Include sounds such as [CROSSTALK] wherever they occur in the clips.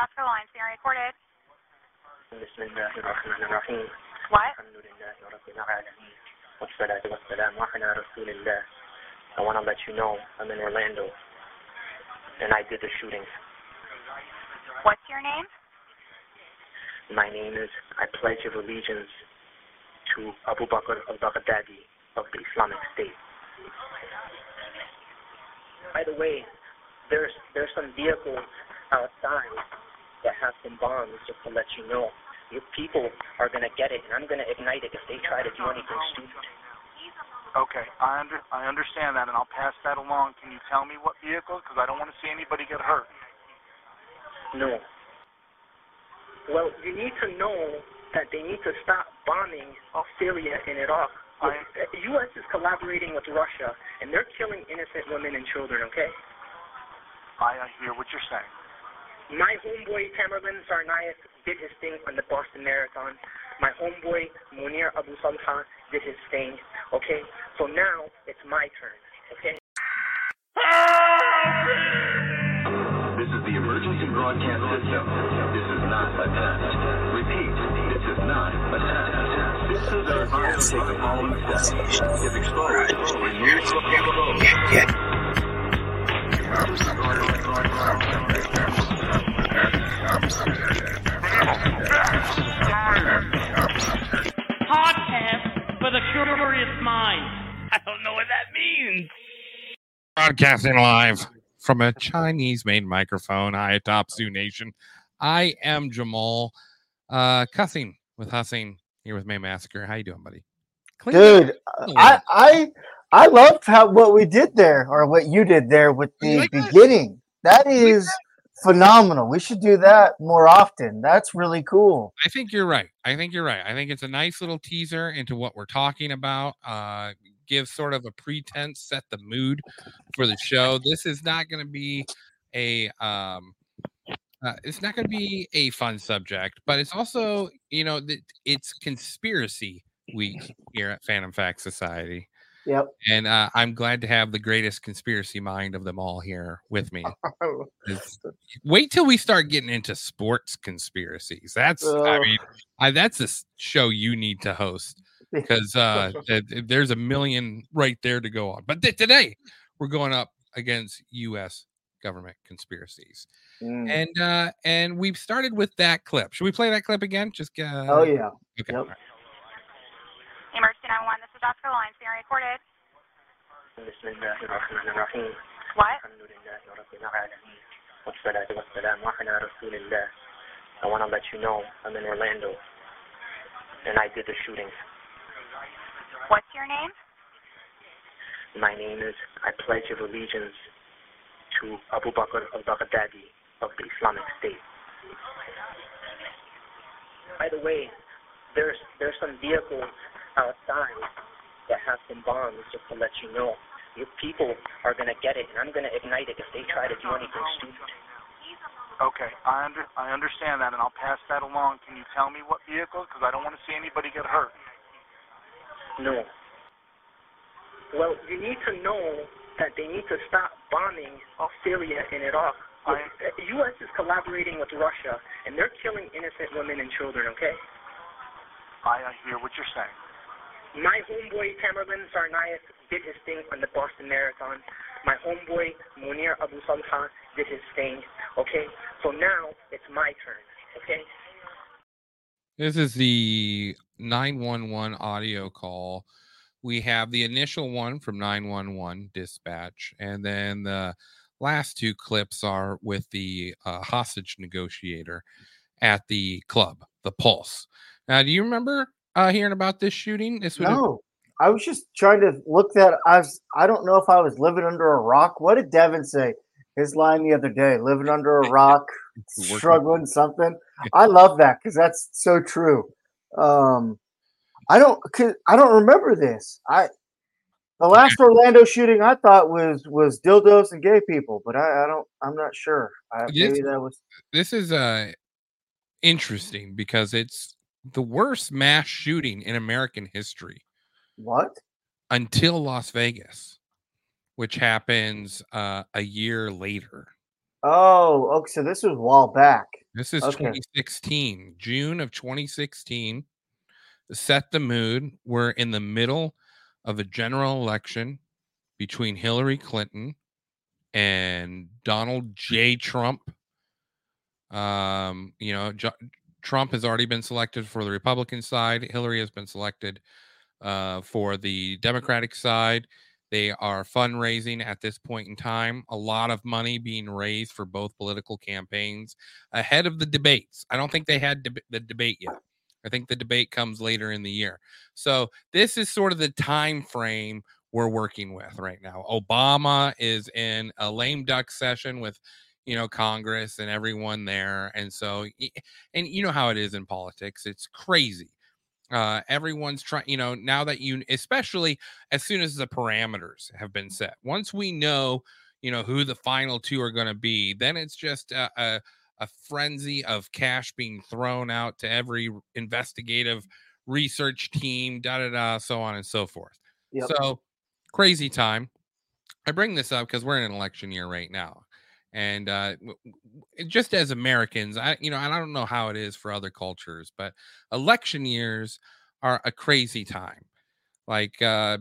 Oscar Line, being recorded. What? I want to let you know I'm in Orlando, and I did the shooting. What's your name? My name is, I pledge of allegiance to Abu Bakr al-Baghdadi of the Islamic State. By the way, there's there's some vehicles outside that have some bombs just to let you know. Your people are gonna get it and I'm gonna ignite it if they try to do anything stupid. Okay, I under I understand that, and I'll pass that along. Can you tell me what vehicle? Because I don't want to see anybody get hurt. No. Well, you need to know that they need to stop bombing Syria and Iraq. I- The U.S. is collaborating with Russia, and they're killing innocent women and children, okay? I, I hear what you're saying. My homeboy Tamerlan Tsarnaev did his thing on the Boston Marathon. My homeboy Munir Abu Salha did his thing, okay? So now it's my turn, okay? This is the emergency broadcast system. This is not a test. Repeat, this is not a test. This is our final for the following steps. If exposed, remove from the phone. Podcast for the curious mind. I don't know what that means. Broadcasting live from a Chinese made microphone. Hi, Top Zoo Nation. I am Jamal, uh, cussing with Hussing here with May Massacre. How you doing, buddy? Clean Dude. I I I loved how what we did there or what you did there with the like that? beginning. That is phenomenal. We should do that more often. That's really cool. I think you're right. I think you're right. I think it's a nice little teaser into what we're talking about. Uh, give sort of a pretense, set the mood for the show. This is not going to be a um, uh, it's not going to be a fun subject, but it's also you know th- it's conspiracy week here at Phantom Fact Society, Yep. and uh, I'm glad to have the greatest conspiracy mind of them all here with [LAUGHS] me. Wait till we start getting into sports conspiracies. That's I mean, I, that's a show you need to host because uh, [LAUGHS] th- th- there's a million right there to go on. But th- today we're going up against U.S. government conspiracies, Mm. and uh, and we've started with that clip. Should we play that clip again? Just uh, Oh yeah. okay. Yep all right. Emergency 911, this is Oscar Lines being recorded. بسم الله الرحمن الرحيم What? الحمد لله رب العالمين والصلاة والسلام على رسول الله I want to let you know I'm in Orlando and I did the shooting. What's your name? My name is I pledge of allegiance to Abu Bakr al-Baghdadi of the Islamic State. By the way, there's there's some vehicles outside that have some bombs just to let you know. Your people are gonna get it and I'm gonna ignite it if they try to do anything stupid. Okay, I under I understand that, and I'll pass that along. Can you tell me what vehicle? Because I don't want to see anybody get hurt. No. Well, you need to know that they need to stop bombing Syria and Iraq. I- The U.S. is collaborating with Russia, and they're killing innocent women and children, okay? I, I hear what you're saying. My homeboy Tamerlan Tsarnaev did his thing on the Boston Marathon. My homeboy Munir Abu Salha did his thing, okay? So now it's my turn, okay? This is the 911 audio call. We have the initial one from 911 dispatch, and then the last two clips are with the uh, hostage negotiator at the club, the Pulse. Now, do you remember uh, hearing about this shooting? This would have- No. I was just trying to look that I was I don't know if I was living under a rock. What did Devin say? His line the other day, living under a rock, [LAUGHS] struggling something. I love that because that's so true. Um, I don't, cause I don't remember this. I the last Orlando shooting I thought was was dildos and gay people, but I, I don't. I'm not sure. I, This- maybe that was. this is uh interesting because it's the worst mass shooting in American history What? until Las Vegas, which happens uh, a year later. Oh, okay. So this was a while back. This is Okay. 2016, June of 2016. Set the mood, we're in the middle of a general election between Hillary Clinton and Donald J. Trump. Um, you know, Jo- Trump has already been selected for the Republican side. Hillary has been selected uh, for the Democratic side. They are fundraising at this point in time. A lot of money being raised for both political campaigns ahead of the debates. I don't think they had deb- the debate yet. I think the debate comes later in the year. So this is sort of the time frame we're working with right now. Obama is in a lame duck session with you know Congress and everyone there, and so and you know how it is in politics. It's crazy. Uh, everyone's trying, you know, now that you, especially as soon as the parameters have been set. Once we know, you know, who the final two are going to be, then it's just a, a, a frenzy of cash being thrown out to every investigative research team, da da da, so on and so forth. Yep. So crazy time. I bring this up because we're in an election year right now. And uh, just as Americans, I you know, I don't know how it is for other cultures, but election years are a crazy time. Like uh,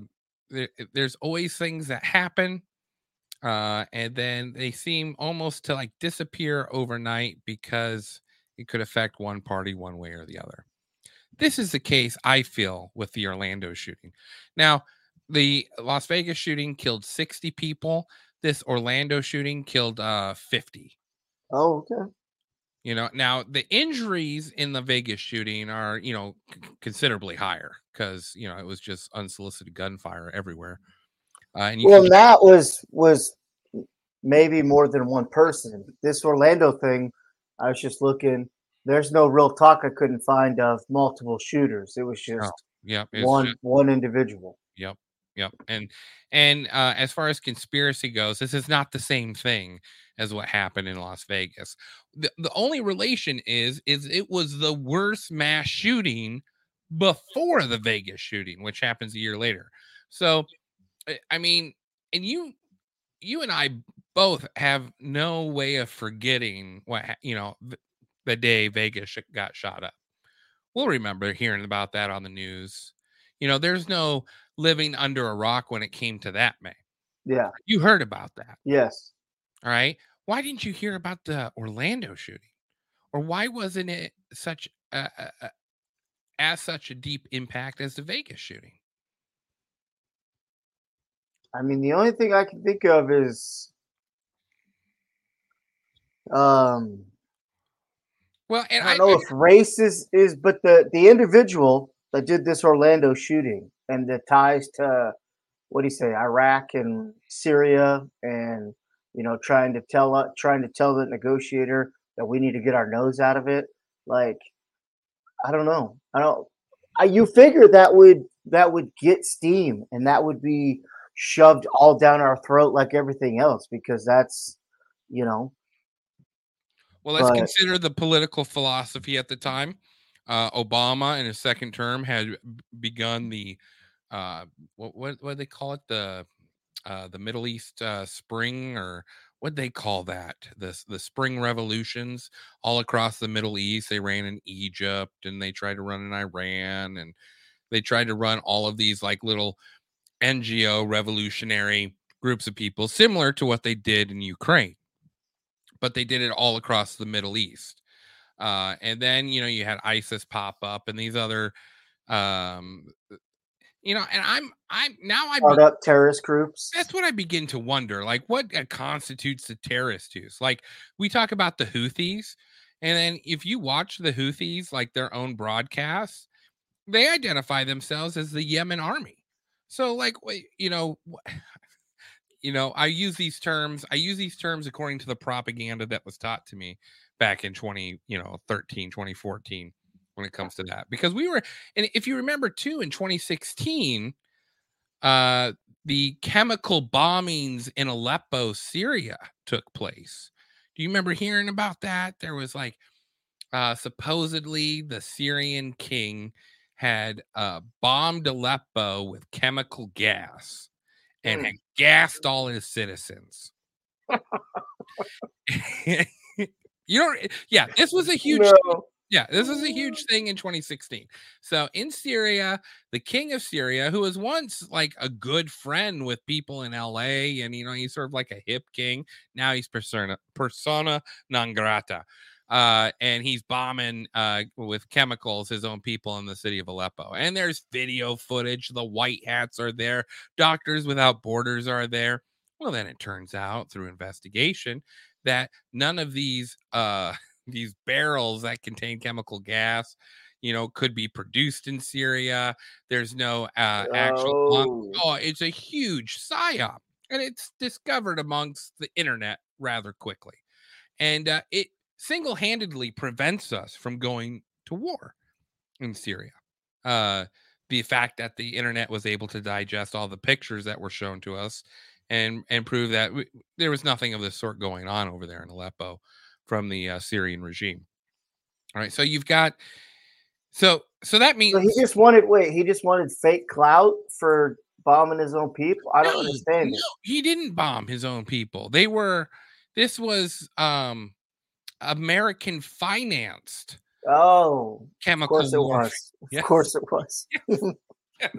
there, there's always things that happen, uh, and then they seem almost to like disappear overnight because it could affect one party one way or the other. This is the case I feel with the Orlando shooting. Now, the Las Vegas shooting killed 60 people. This Orlando shooting killed uh 50 Oh, okay. you know now the injuries in the vegas shooting are you know c- considerably higher because you know it was just unsolicited gunfire everywhere uh, and you Well, can, that was was maybe more than one person. This Orlando thing, I was just looking. There's no real talk I couldn't find of multiple shooters. It was just yeah it's one ju- one individual. yep yep and and uh, as far as conspiracy goes this is not the same thing as what happened in las vegas the, the only relation is is it was the worst mass shooting before the vegas shooting which happens a year later so I- mean, and you, you and I both have no way of forgetting what you know th- the day Vegas got shot up. We'll remember hearing about that on the news. You know, there's no living under a rock when it came to that, May. Yeah. You heard about that, Yes. all right? Why didn't you hear about the Orlando shooting, or why wasn't it such a, a, a as such a deep impact as the Vegas shooting? I mean, the only thing I can think of is, um, Well, and I I, don't know if race is, is but the the individual that did this Orlando shooting and the ties to what do you say, Iraq and Syria, and you know, trying to tell uh, trying to tell the negotiator that we need to get our nose out of it. Like, I don't know. I don't. I, you figure that would that would get steam and that would be shoved all down our throat like everything else because that's you know Well, let's But- consider the political philosophy at the time. Uh, Obama, in his second term, had begun the uh, what what what do they call it the uh, the Middle East uh, Spring or what they call that the the Spring revolutions all across the Middle East. They ran in Egypt and they tried to run in Iran and they tried to run all of these like little NGO revolutionary groups of people, similar to what they did in Ukraine but they did it all across the Middle East. Uh, and then you know you had ISIS pop up and these other, um, you know, and I'm I'm now I start up terrorist groups. that's what I begin to wonder. Like, what uh, constitutes a terrorist use? Like, we talk about the Houthis, and then if you watch the Houthis, like their own broadcasts, they identify themselves as the Yemen army. So, like, you know, [SIGHS] you know, I use these terms. I use these terms according to the propaganda that was taught to me back in 20, you know, 13, 2014 when it comes to that. Because we were, and if you remember too, in 2016, uh, the chemical bombings in Aleppo, Syria took place. Do you remember hearing about that? There was like uh supposedly the Syrian king had uh bombed Aleppo with chemical gas and had gassed all his citizens. [LAUGHS] [LAUGHS] You don't. Yeah, this was a [LAUGHS] huge. No. Yeah, this was a huge [LAUGHS] thing in 2016. So in Syria, the king of Syria, who was once like a good friend with people in LA, and you know he's sort of like a hip king. Now he's persona persona non grata, uh, and he's bombing uh, with chemicals his own people in the city of Aleppo. And there's video footage. The white hats are there. Doctors Without Borders are there. Well, then it turns out through investigation that none of these uh [LAUGHS] these barrels that contain chemical gas you know could be produced in syria there's no uh actual Oh. oh it's a huge psyop and it's discovered amongst the internet rather quickly and uh, it single-handedly prevents us from going to war in syria uh the fact that the internet was able to digest all the pictures that were shown to us and and prove that w- there was nothing of this sort going on over there in Aleppo from the uh, Syrian regime. All right, so you've got so so that means So he just wanted wait, he just wanted fake clout for bombing his own people. I don't No, understand no, it. he didn't bomb his own people. They were this was um American financed Oh, of chemical course it warfare. was. Of Yes. course it was. [LAUGHS] [LAUGHS]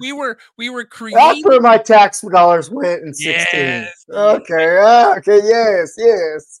We were we were creating. That's where my tax dollars went in 16. Yes. Okay. [LAUGHS] ah, okay. Yes. Yes.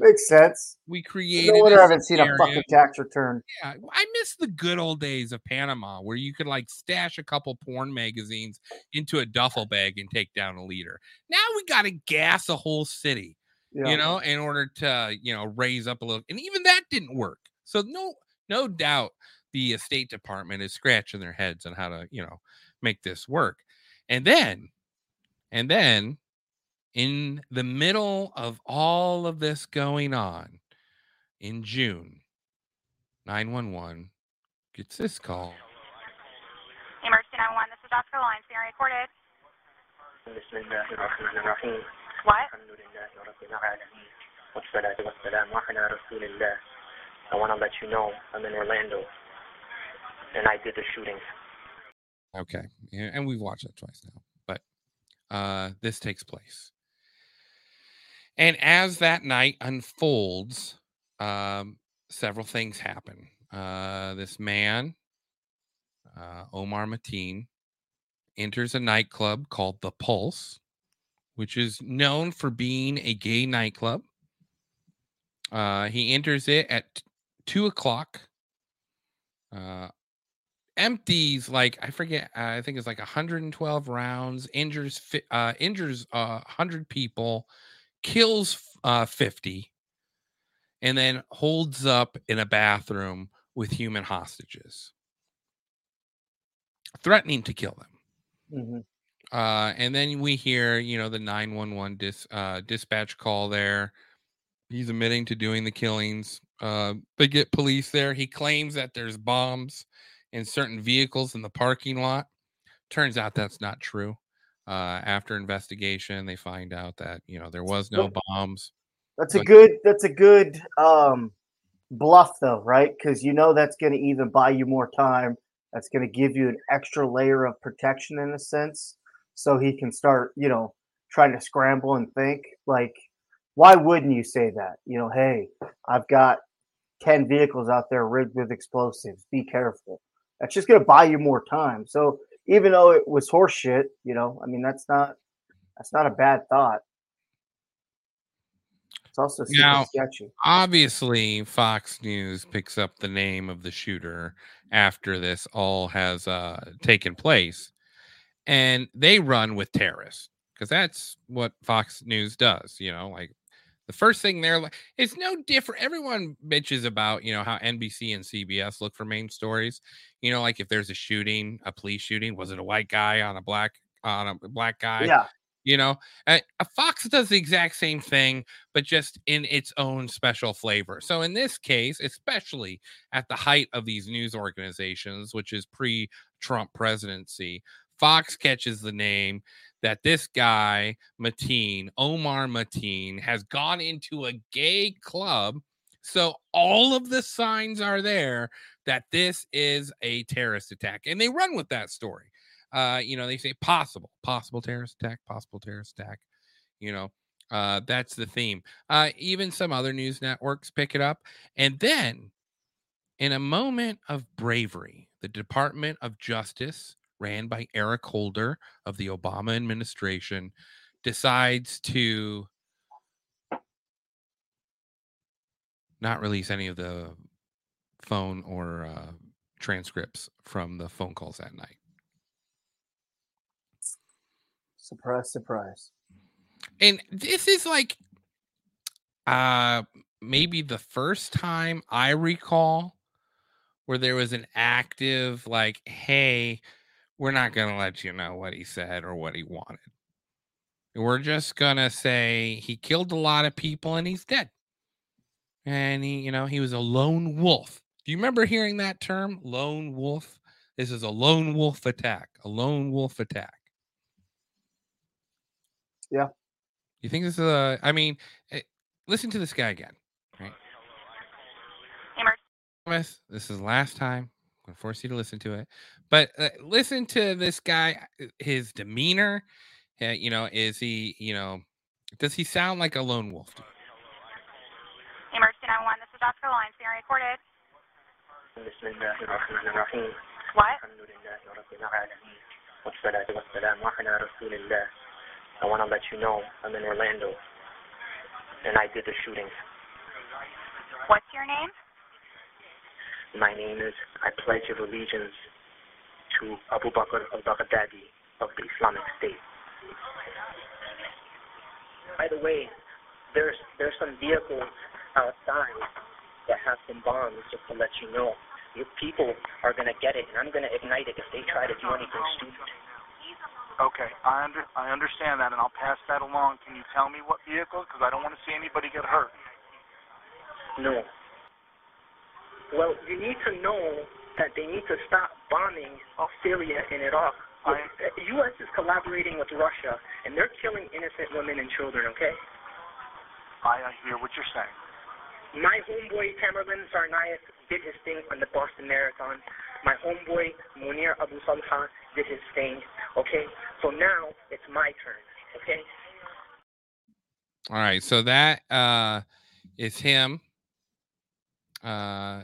Makes sense. we created No wonder I haven't seen a fucking tax return. Yeah, I miss the good old days of Panama where you could like stash a couple porn magazines into a duffel bag and take down a leader. Now we got to gas a whole city, Yeah. you know, in order to, you know, raise up a little. And even that didn't work. So no no doubt the State Department is scratching their heads on how to, you know, make this work. And then, and then in the middle of all of this going on in June, 911 gets this call. Emergency 911, this is Dr. Lyons being recorded. What? I want to let you know I'm in Orlando and I did the shooting. Okay. And we've watched it twice now. But uh this takes place. And as that night unfolds, um several things happen. Uh this man uh Omar Mateen enters a nightclub called The Pulse, which is known for being a gay nightclub. Uh, he enters it at two o'clock. Uh, empties like I forget. Uh, I think it's like 112 rounds. Injures uh, injures uh, 100 people. Kills uh, 50, and then holds up in a bathroom with human hostages, threatening to kill them. Mhm. Uh, and then we hear, you know, the 911 dis, uh, dispatch call there. He's admitting to doing the killings. Uh, they get police there. He claims that there's bombs in certain vehicles in the parking lot. Turns out that's not true. Uh, after investigation, they find out that, you know, there was no bombs. That's a good. That's a good um, bluff, though, right? Because you know that's going to even buy you more time. That's going to give you an extra layer of protection in a sense, so he can start, you know, trying to scramble and think. Like, why wouldn't you say that? You know, hey, I've got ten vehicles out there rigged with explosives. Be careful. That's just going to buy you more time. So even though it was horseshit, you know, I mean, that's not that's not a bad thought. It's also Now- sketchy. obviously fox news picks up the name of the shooter after this all has uh taken place and they run with terrorists because that's what fox news does you know like the first thing they're like it's no different everyone bitches about you know how nbc and cbs look for main stories you know like if there's a shooting a police shooting was it a white guy on a black on a black guy Yeah. you know uh, a fox does the exact same thing but just in its own special flavor so in this case especially at the height of these news organizations which is pre-trump presidency fox catches the name that this guy mateen omar mateen has gone into a gay club so all of the signs are there that this is a terrorist attack and they run with that story uh, you know, they say possible, possible terrorist attack, possible terrorist attack. You know, Uh, that's the theme. Uh, even some other news networks pick it up. And then, in a moment of bravery, the Department of Justice, ran by Eric Holder of the Obama administration, decides to not release any of the phone or uh, transcripts from the phone calls that night. Surprise, surprise. and this is like uh maybe the first time i recall where there was an active like hey we're not going to let you know what he said or what he wanted we're just going to say he killed a lot of people and he's dead and he you know he was a lone wolf do you remember hearing that term lone wolf this is a lone wolf attack a lone wolf attack Yeah. you think this is a i mean eh, listen to this guy again Emergency. promise this is last time going to force you to listen to it. But uh, listen to this guy, uh, his demeanor. Uh, you know, is he, you know, does he sound like a lone wolf? Emergency 911, this is Oscar Lines being recorded. What? I want to let you know I'm in Orlando and I did the shooting. What's your name? My name is I pledge of allegiance to Abu Bakr al-Baghdadi of the Islamic State. By the way, there's there's some vehicles outside that have some bombs just to let you know. Your people are gonna get it and I'm gonna ignite it if they try to do anything stupid. Okay, I under I understand that, and I'll pass that along. Can you tell me what vehicle? Because I don't want to see anybody get hurt. No. Well, you need to know that they need to stop bombing Syria and Iraq. I- The U.S. is collaborating with Russia, and they're killing innocent women and children, okay? I, I hear what you're saying. My homeboy Tamerlan Tsarnaev did his thing on the Boston Marathon. My homeboy Munir Abu Salha did his thing, okay? So now it's my turn, okay? All right, so that uh is him. Uh,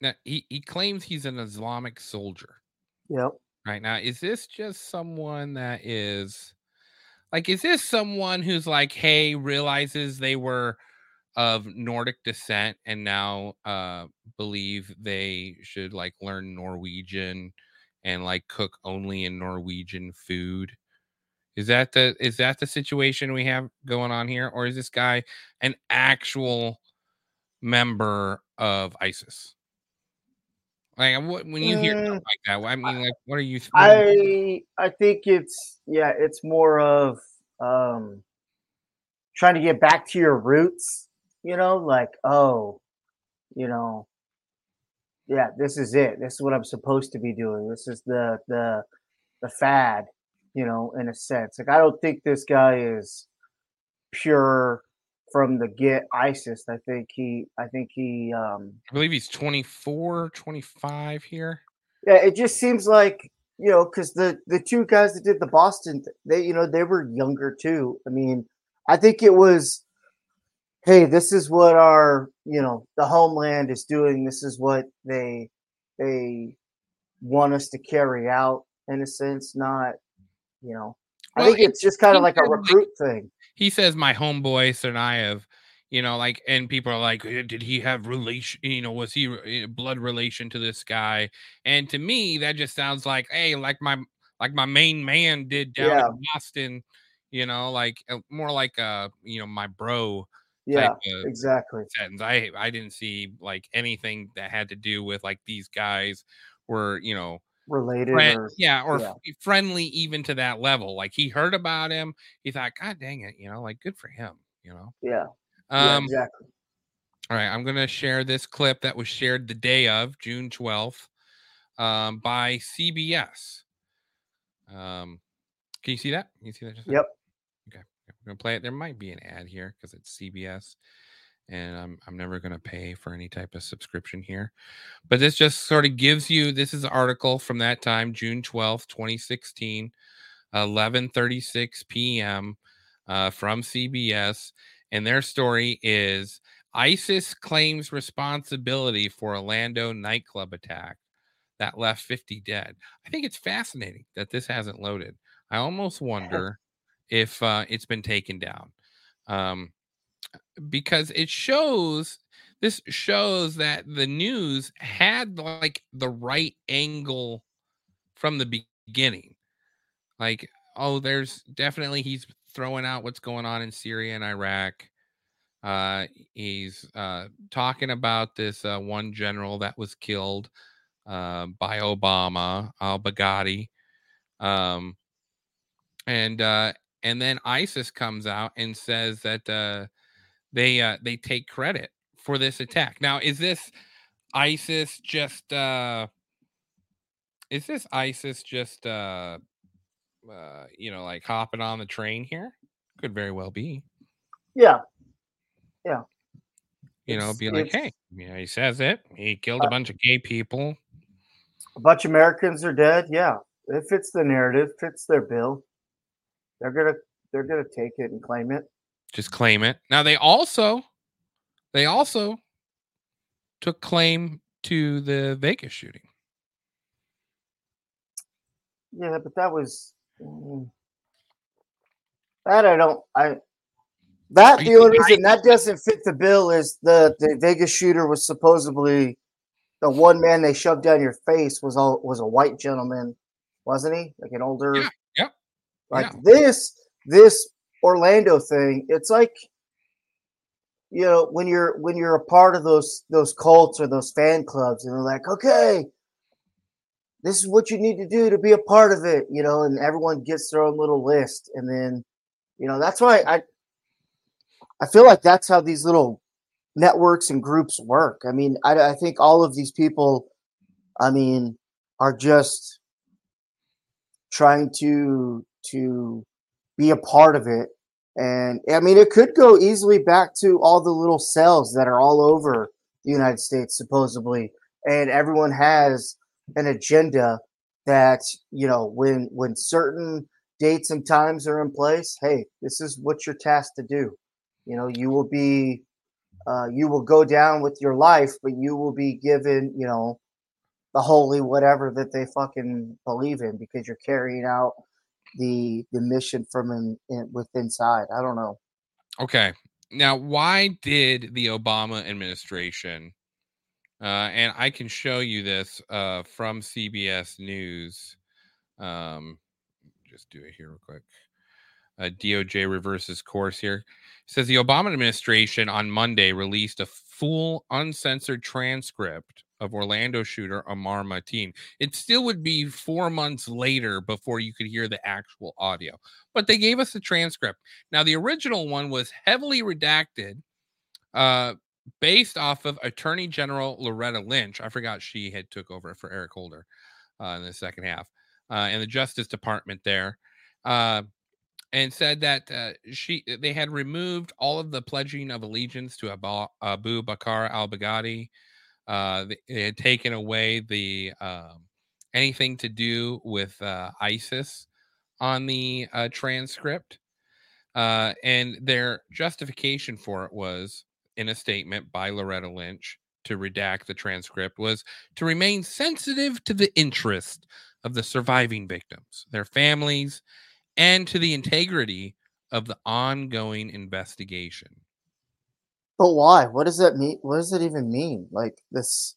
now he he claims he's an Islamic soldier. Yep. Right now, is this just someone that is like, is this someone who's like, hey, realizes they were of Nordic descent and now uh believe they should like learn Norwegian and like cook only in Norwegian food? Is that the is that the situation we have going on here, or is this guy an actual member of ISIS? Like, what, when you hear Mm, like that, I mean, like, what are you? what are you- I I think it's yeah, it's more of um trying to get back to your roots, you know, like oh, you know, yeah, this is it. This is what I'm supposed to be doing. This is the the the fad, you know, in a sense. Like I don't think this guy is pure from the get ISIS. I think he I think he um I believe he's 24, 25 here. yeah, it just seems like you know because the the two guys that did the Boston, they you know they were younger too. I mean, I think it was, hey, this is what our you know the homeland is doing. This is what they they want us to carry out in a sense. Not you know, I Well, think it's just kind of like a kinda like- recruit thing. He says, "My homeboy Tsarnaev," you know, like, and people are like, "Eh, "Did he have relation? You know, was he eh, blood relation to this guy?" And to me, that just sounds like, "Hey, like my like my main man did down Yeah. in Boston." You know, like uh, more like uh, you know, my bro Yeah, exactly. sentence. I I didn't see like anything that had to do with like these guys were you know Related friend, or yeah or yeah. friendly even to that level. Like he heard about him, he thought, God dang it, you know, like good for him, you know. yeah, yeah, Um, exactly. all right, I'm gonna share this clip that was shared the day of June 12th um, by CBS. Um, can you see that? Can you see that? Yep. Okay, we're gonna play it. There might be an ad here because it's CBS, and I'm I'm never gonna pay for any type of subscription here. But this just sort of gives you. This is an article from that time, June 12th, 2016, 11:36 p.m. uh, from CBS, and their story is ISIS claims responsibility for Orlando nightclub attack that left 50 dead. I think it's fascinating that this hasn't loaded. I almost [LAUGHS] wonder if uh, it's been taken down um, because it shows this shows that the news had like the right angle from the beginning. Like, oh, there's definitely he's throwing out what's going on in Syria and Iraq. Uh, he's uh, talking about this uh, one general that was killed uh, by Obama, al Baghdadi. Um, and uh, and then ISIS comes out and says that uh, they uh, they take credit for this attack. Now, is this ISIS just uh, is this ISIS just uh, uh, you know like hopping on the train here? Could very well be. Yeah. Yeah. You know, It's- be like, hey, yeah, he says it. He killed a Uh, bunch of gay people. A bunch of Americans are dead. Yeah, it fits the narrative, fits their bill. They're gonna they're gonna take it and claim it. Just claim it. Now they also they also took claim to the Vegas shooting. Yeah, but that was that I don't I that the only reason that doesn't fit the bill is the the Vegas shooter was supposedly the one man they shoved down your face was all was a white gentleman, wasn't he? Like an older Yeah, yep, like yeah. this this Orlando thing, it's like you know when you're when you're a part of those those cults or those fan clubs and they're like okay this is what you need to do to be a part of it you know and everyone gets their own little list and then you know that's why i i feel like that's how these little networks and groups work. I mean i, I think all of these people i mean are just trying to to be a part of it. And i mean it could go easily back to all the little cells that are all over the united states supposedly. And everyone has an agenda that you know when when certain dates and times are in place hey this is what you're tasked to do. You know you will be uh, you will go down with your life but you will be given you know the holy whatever that they fucking believe in because you're carrying out the the mission from in, in with inside i don't know Okay. Now, why did the Obama administration, uh, and I can show you this uh, from CBS News. Um, just do it here real quick. Uh, DOJ reverses course here. It says the Obama administration on Monday released a full uncensored transcript of Orlando shooter Omar Mateen. It still would be four months later before you could hear the actual audio, but they gave us the transcript. Now, the original one was heavily redacted, uh, based off of Attorney General Loretta Lynch. I forgot she had took over for Eric Holder uh, in the second half, uh, and the Justice Department there, uh, and said that uh, she they had removed all of the pledging of allegiance to Abu, Abu Bakr al Baghdadi. Uh, they, had taken away the um, anything to do with uh, ISIS on the uh, transcript. Uh, and their justification for it was in a statement by Loretta Lynch to redact the transcript was to remain sensitive to the interest of the surviving victims, their families, and to the integrity of the ongoing investigation. But why what does that mean what does it even mean like this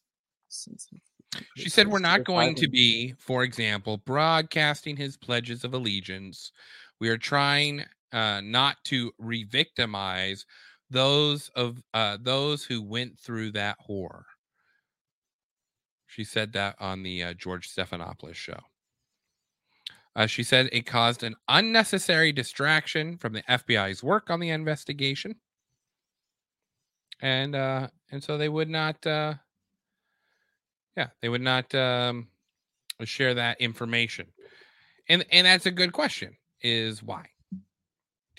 She said, We're not going to be, for example, broadcasting his pledges of allegiance. We are trying uh, not to re victimize those of uh, those who went through that horror. She said that on the uh, George Stephanopoulos show. Uh, she said it caused an unnecessary distraction from the FBI's work on the investigation, and uh, and so they would not, uh, yeah, they would not um, share that information, and and that's a good question. Is why?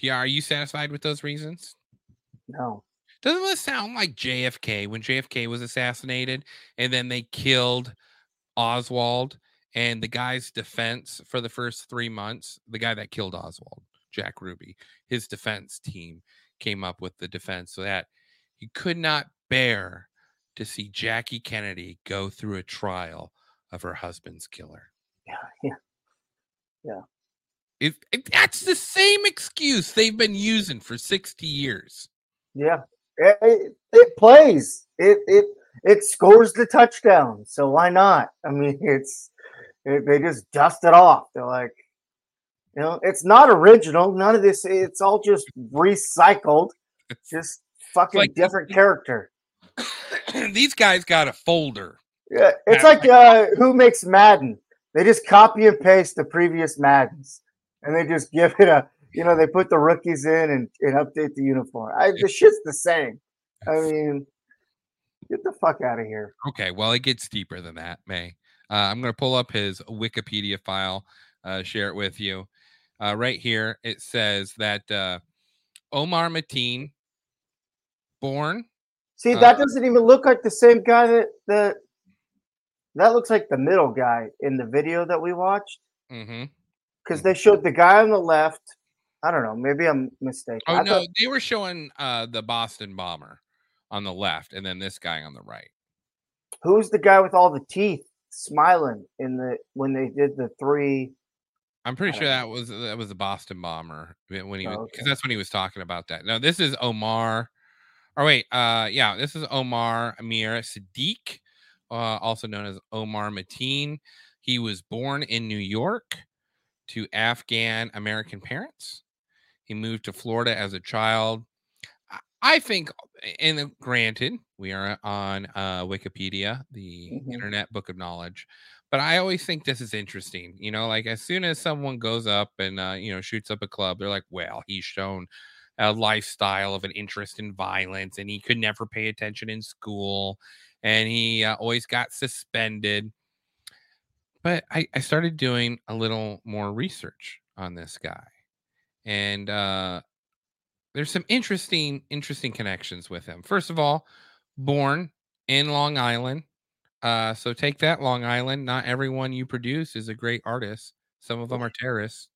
Yeah, are you satisfied with those reasons? no Doesn't this sound like JFK when JFK was assassinated and then they killed Oswald and the guy's defense for the first three months, the guy that killed Oswald, Jack Ruby. His defense team came up with the defense so that he could not bear to see Jackie Kennedy go through a trial of her husband's killer. Yeah, yeah. It, it- that's the same excuse they've been using for 60 years. Yeah, it, it, it plays. It it it scores the touchdown. So why not? I mean, [LAUGHS] it's it, they just dust it off. They're like, you know, it's not original. None of this. It's all just recycled. [LAUGHS] Just fucking like- different character. [COUGHS] These guys got a folder. Yeah, it's Yeah. like uh, who makes Madden? They just copy and paste the previous Maddens, and they just give it a. You know, they put the rookies in and, and update the uniform. I, the shit's the same. I mean, get the fuck out of here. Okay, well, it gets deeper than that, May. Uh, I'm going to pull up his Wikipedia file, uh, share it with you. Uh, right here, it says that uh, Omar Mateen, born. See, Uh, that doesn't even look like the same guy that that that looks like the middle guy in the video that we watched hmm because they showed the guy on the left. I don't know. Maybe I'm mistaken. Oh I no, thought- they were showing uh, the Boston bomber on the left, and then this guy on the right. who's the guy with all the teeth smiling in the when they did the three? I'm pretty sure don't that was that was the Boston bomber when he was Oh, because okay. that's when he was talking about that. No, this is Omar. Or wait, uh, yeah, this is Omar Amir Sadiq, uh, also known as Omar Mateen. He was born in New York to Afghan American parents. He moved to Florida as a child. I- think, and uh, granted, we are on uh, Wikipedia, the Mhm. Internet Book of Knowledge, but I always think this is interesting. You know, like as soon as someone goes up and uh, you know shoots up a club, they're like, "Well, he's shown a lifestyle of an interest in violence, and he could never pay attention in school, and he uh, always got suspended." But I, I started doing a little more research on this guy, and uh, there's some interesting interesting connections with him. First of all, born in Long Island. Uh, so take that, Long Island. Not everyone you produce is a great artist. Some of them are terrorists.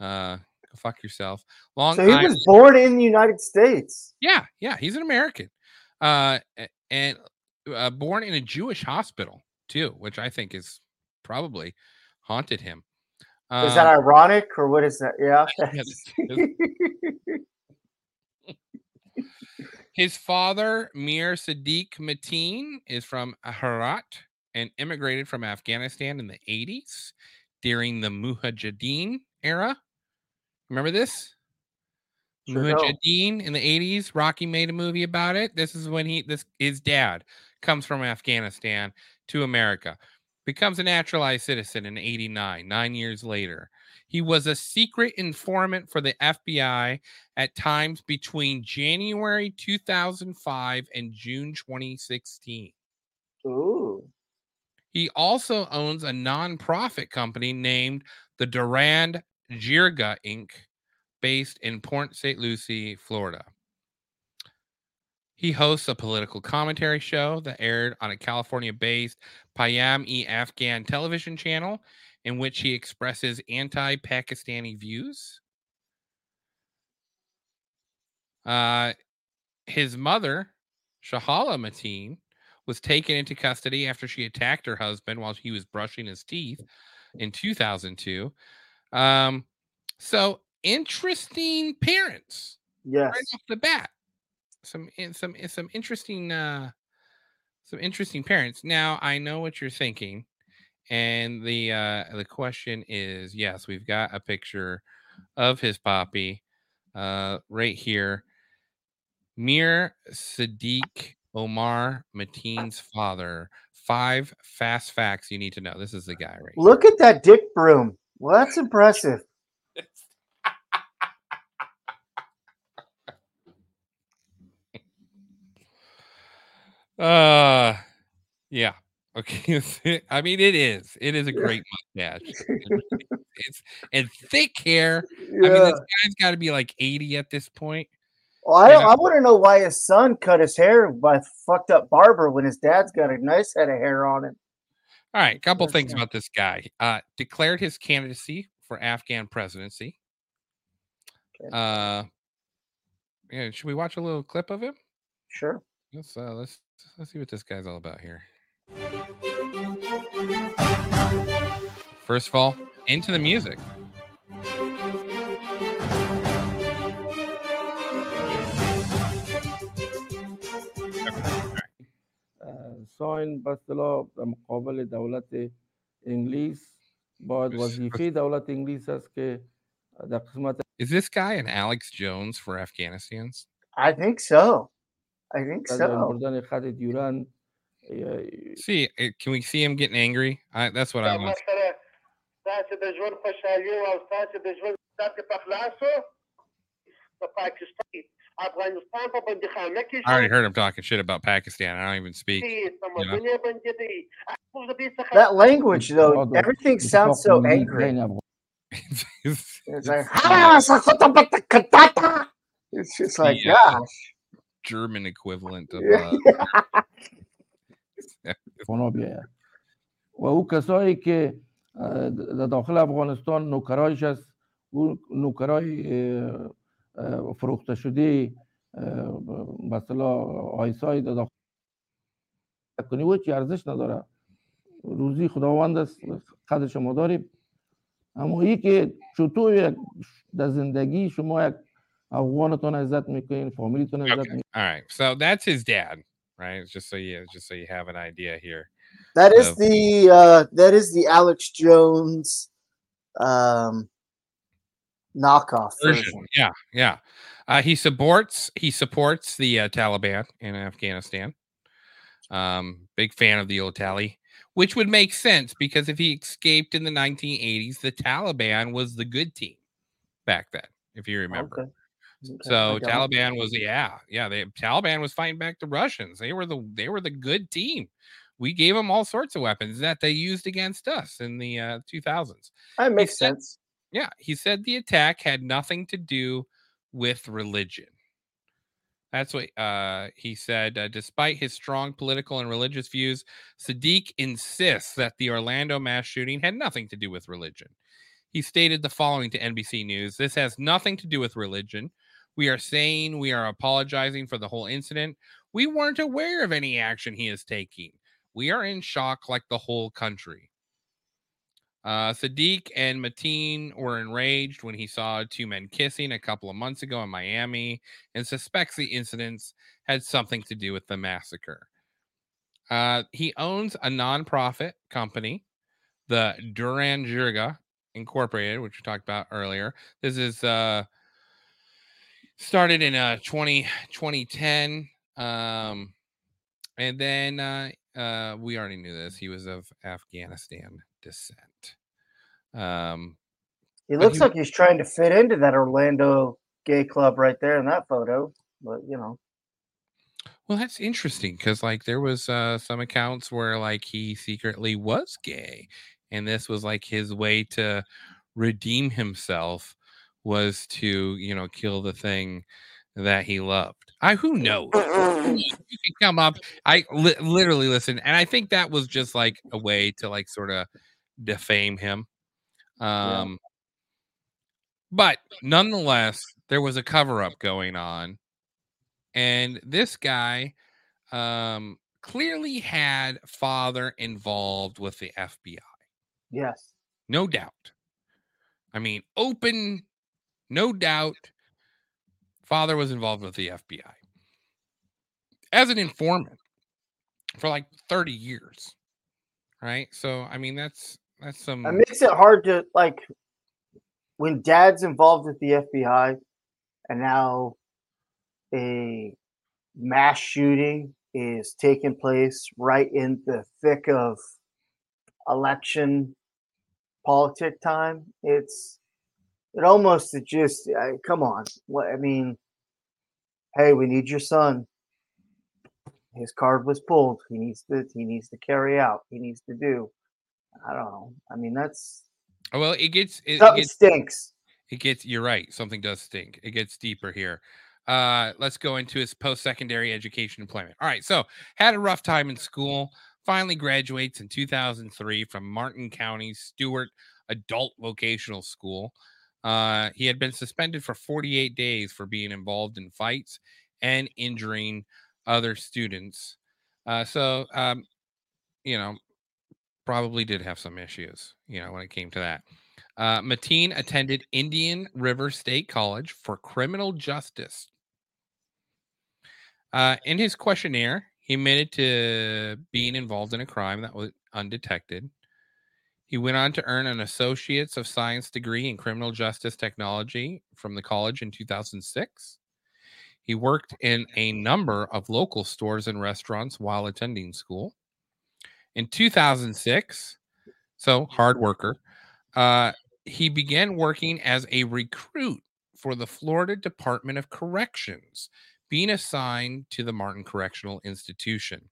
Uh, go fuck yourself. Long So he Island. was born in the United States. Yeah, yeah, he's an American. Uh, and uh, born in a Jewish hospital too, which I think is probably haunted him. Is that Um, ironic or what is that? Yeah. [LAUGHS] [LAUGHS] His father, Mir Sadiq Mateen, is from Herat and immigrated from Afghanistan in the 80s during the Mujahideen era. Remember this? Sure. Mujahideen in the 80s. Rocky made a movie about it. This is when he this his dad comes from Afghanistan to America. Becomes a naturalized citizen in 89, 9 years later. He was a secret informant for the FBI at times between January 2005 and June 2016. Ooh. He also owns a nonprofit company named the Durand Jirga Inc., based in Port St. Lucie, Florida. He hosts a political commentary show that aired on a California based Payam e Afghan television channel in which he expresses anti Pakistani views. Uh, his mother, Shahala Mateen, was taken into custody after she attacked her husband while he was brushing his teeth in 2002. Um, so interesting parents Yes. right off the bat. Some some some interesting uh some interesting parents. Now I know what you're thinking, and the uh the question is yes, we've got a picture of his poppy uh right here. Mir Sadiq Omar Mateen's father. Five fast facts you need to know. This is the guy right here. Look at that dick broom. Well, that's impressive. [LAUGHS] Uh yeah. Okay. [LAUGHS] I mean it is. It is a great mustache. [LAUGHS] it's and thick hair. I mean Yeah. this guy's got to be like 80 at this point. Well, I, Yeah. I want to know why his son cut his hair by fucked up barber when his dad's got a nice head of hair on him. All right, couple things about this guy. Uh declared his candidacy for Afghan presidency. Uh, yeah, should we watch a little clip of him? Sure. Let's uh, let's let's see what this guy's all about here. First of all, into the music. ساین به اصطلاح در مقابل دولت انگلیس باید بس- وظیفه دولت انگلیس است که در قسمت Is this guy an Alex Jones for Afghanistan's? I think so. I think در so. بردن خط دیورند اه، See, eh, can we see him getting angry? I, that's what I want. تاسو د ژوند خوشحالي او تاسو د ژوند ستاسو په خلاصو په پاکستان افغانستان په بندیخانه کې I already heard him talking shit about Pakistan. I don't even speak. ژوند تمدن یې بندي دی موږ د دې څخه That language, though, اتفاق- everything اتفاق sounds so ملی angry. بین افغان- It's- It's like, [LAUGHS] "Ah, sakota-bata-katata." it's just like, Yeah. gosh. German equivalent of Yeah. uh, افغانا بیاید و او کسایی که اه، در داخل افغانستان نوکرایش است او نوکرای اه، اه، فروخته شده به اصطلاح آیسای در داخل کنی و چی ارزش نداره روزی خداوند است قدر شما داریم اما ای که چطور در زندگی شما یک افغانتان عزت می‌کنین فامیلیتون عزت okay. All right. So that's his dad, right? Just so you just so you have an idea here. That is Of- the uh, that is the Alex Jones um, knockoff version. version. Yeah, yeah. Uh, he supports he supports the uh, Taliban in Afghanistan. Um, big fan of the old tally, which would make sense because if he escaped in the 1980s, the Taliban was the good team back then, if you remember. Okay. Okay, So. Taliban was yeah, yeah. They Taliban was fighting back the Russians. They were the they were the good team. We gave them all sorts of weapons that they used against us in the uh, 2000s. That makes said- sense. Yeah, he said the attack had nothing to do with religion. That's what uh, he said. Uh, despite his strong political and religious views, Seddique insists that the Orlando mass shooting had nothing to do with religion. He stated the following to NBC News This has nothing to do with religion. We are saying we are apologizing for the whole incident. We weren't aware of any action he is taking. We are in shock like the whole country. Uh, Seddique and Mateen were enraged when he saw two men kissing a couple of months ago in Miami and suspects the incidents had something to do with the massacre. Uh, he owns a nonprofit company, the Durand Jirga Incorporated, which we talked about earlier. This is uh, started in uh, 20, 2010. Um, and then uh, uh, we already knew this. He was of Afghanistan descent. Um, He looks he- like he's trying to fit into that Orlando gay club right there in that photo. But you know, well, that's interesting because like there was uh, some accounts where like he secretly was gay, and this was like his way to redeem himself was to you know kill the thing that he loved. I who knows? You can come up. I li- literally listen, and I think that was just like a way to like sort of defame him. Um, but nonetheless, there was a cover up going on, and this guy um, clearly had father involved with the FBI. yes, No doubt. I mean, open, no doubt. Father was involved with the FBI as an informant for like 30 years. Right. So, I mean, that's, that's some. it makes it hard to like when dad's involved with the FBI, and now a mass shooting is taking place right in the thick of election politic time. It's it almost it just I, come on. What I mean, hey, we need your son. His card was pulled. He needs to he needs to carry out. He needs to do. I don't know. I mean, that's well, it gets, it, it something gets stinks. It gets you're right. Something does stink. It gets deeper here. Uh, let's go into his post-secondary education employment. All right, so had a rough time in school. Finally graduates in 2003 from Martin County Stuart Adult Vocational School. Uh, he had been suspended for 48 days for being involved in fights and injuring other students. Uh, so, um, you know, probably did have some issues, you know, when it came to that. Uh, Mateen attended Indian River State College for criminal justice. Uh, in his questionnaire, he admitted to being involved in a crime that was undetected. He went on to earn an Associate's of Science degree in Criminal Justice Technology from the college in 2006. He worked in a number of local stores and restaurants while attending school. In 2006, so hard worker, uh, he began working as a recruit for the Florida Department of Corrections, being assigned to the Martin Correctional Institution.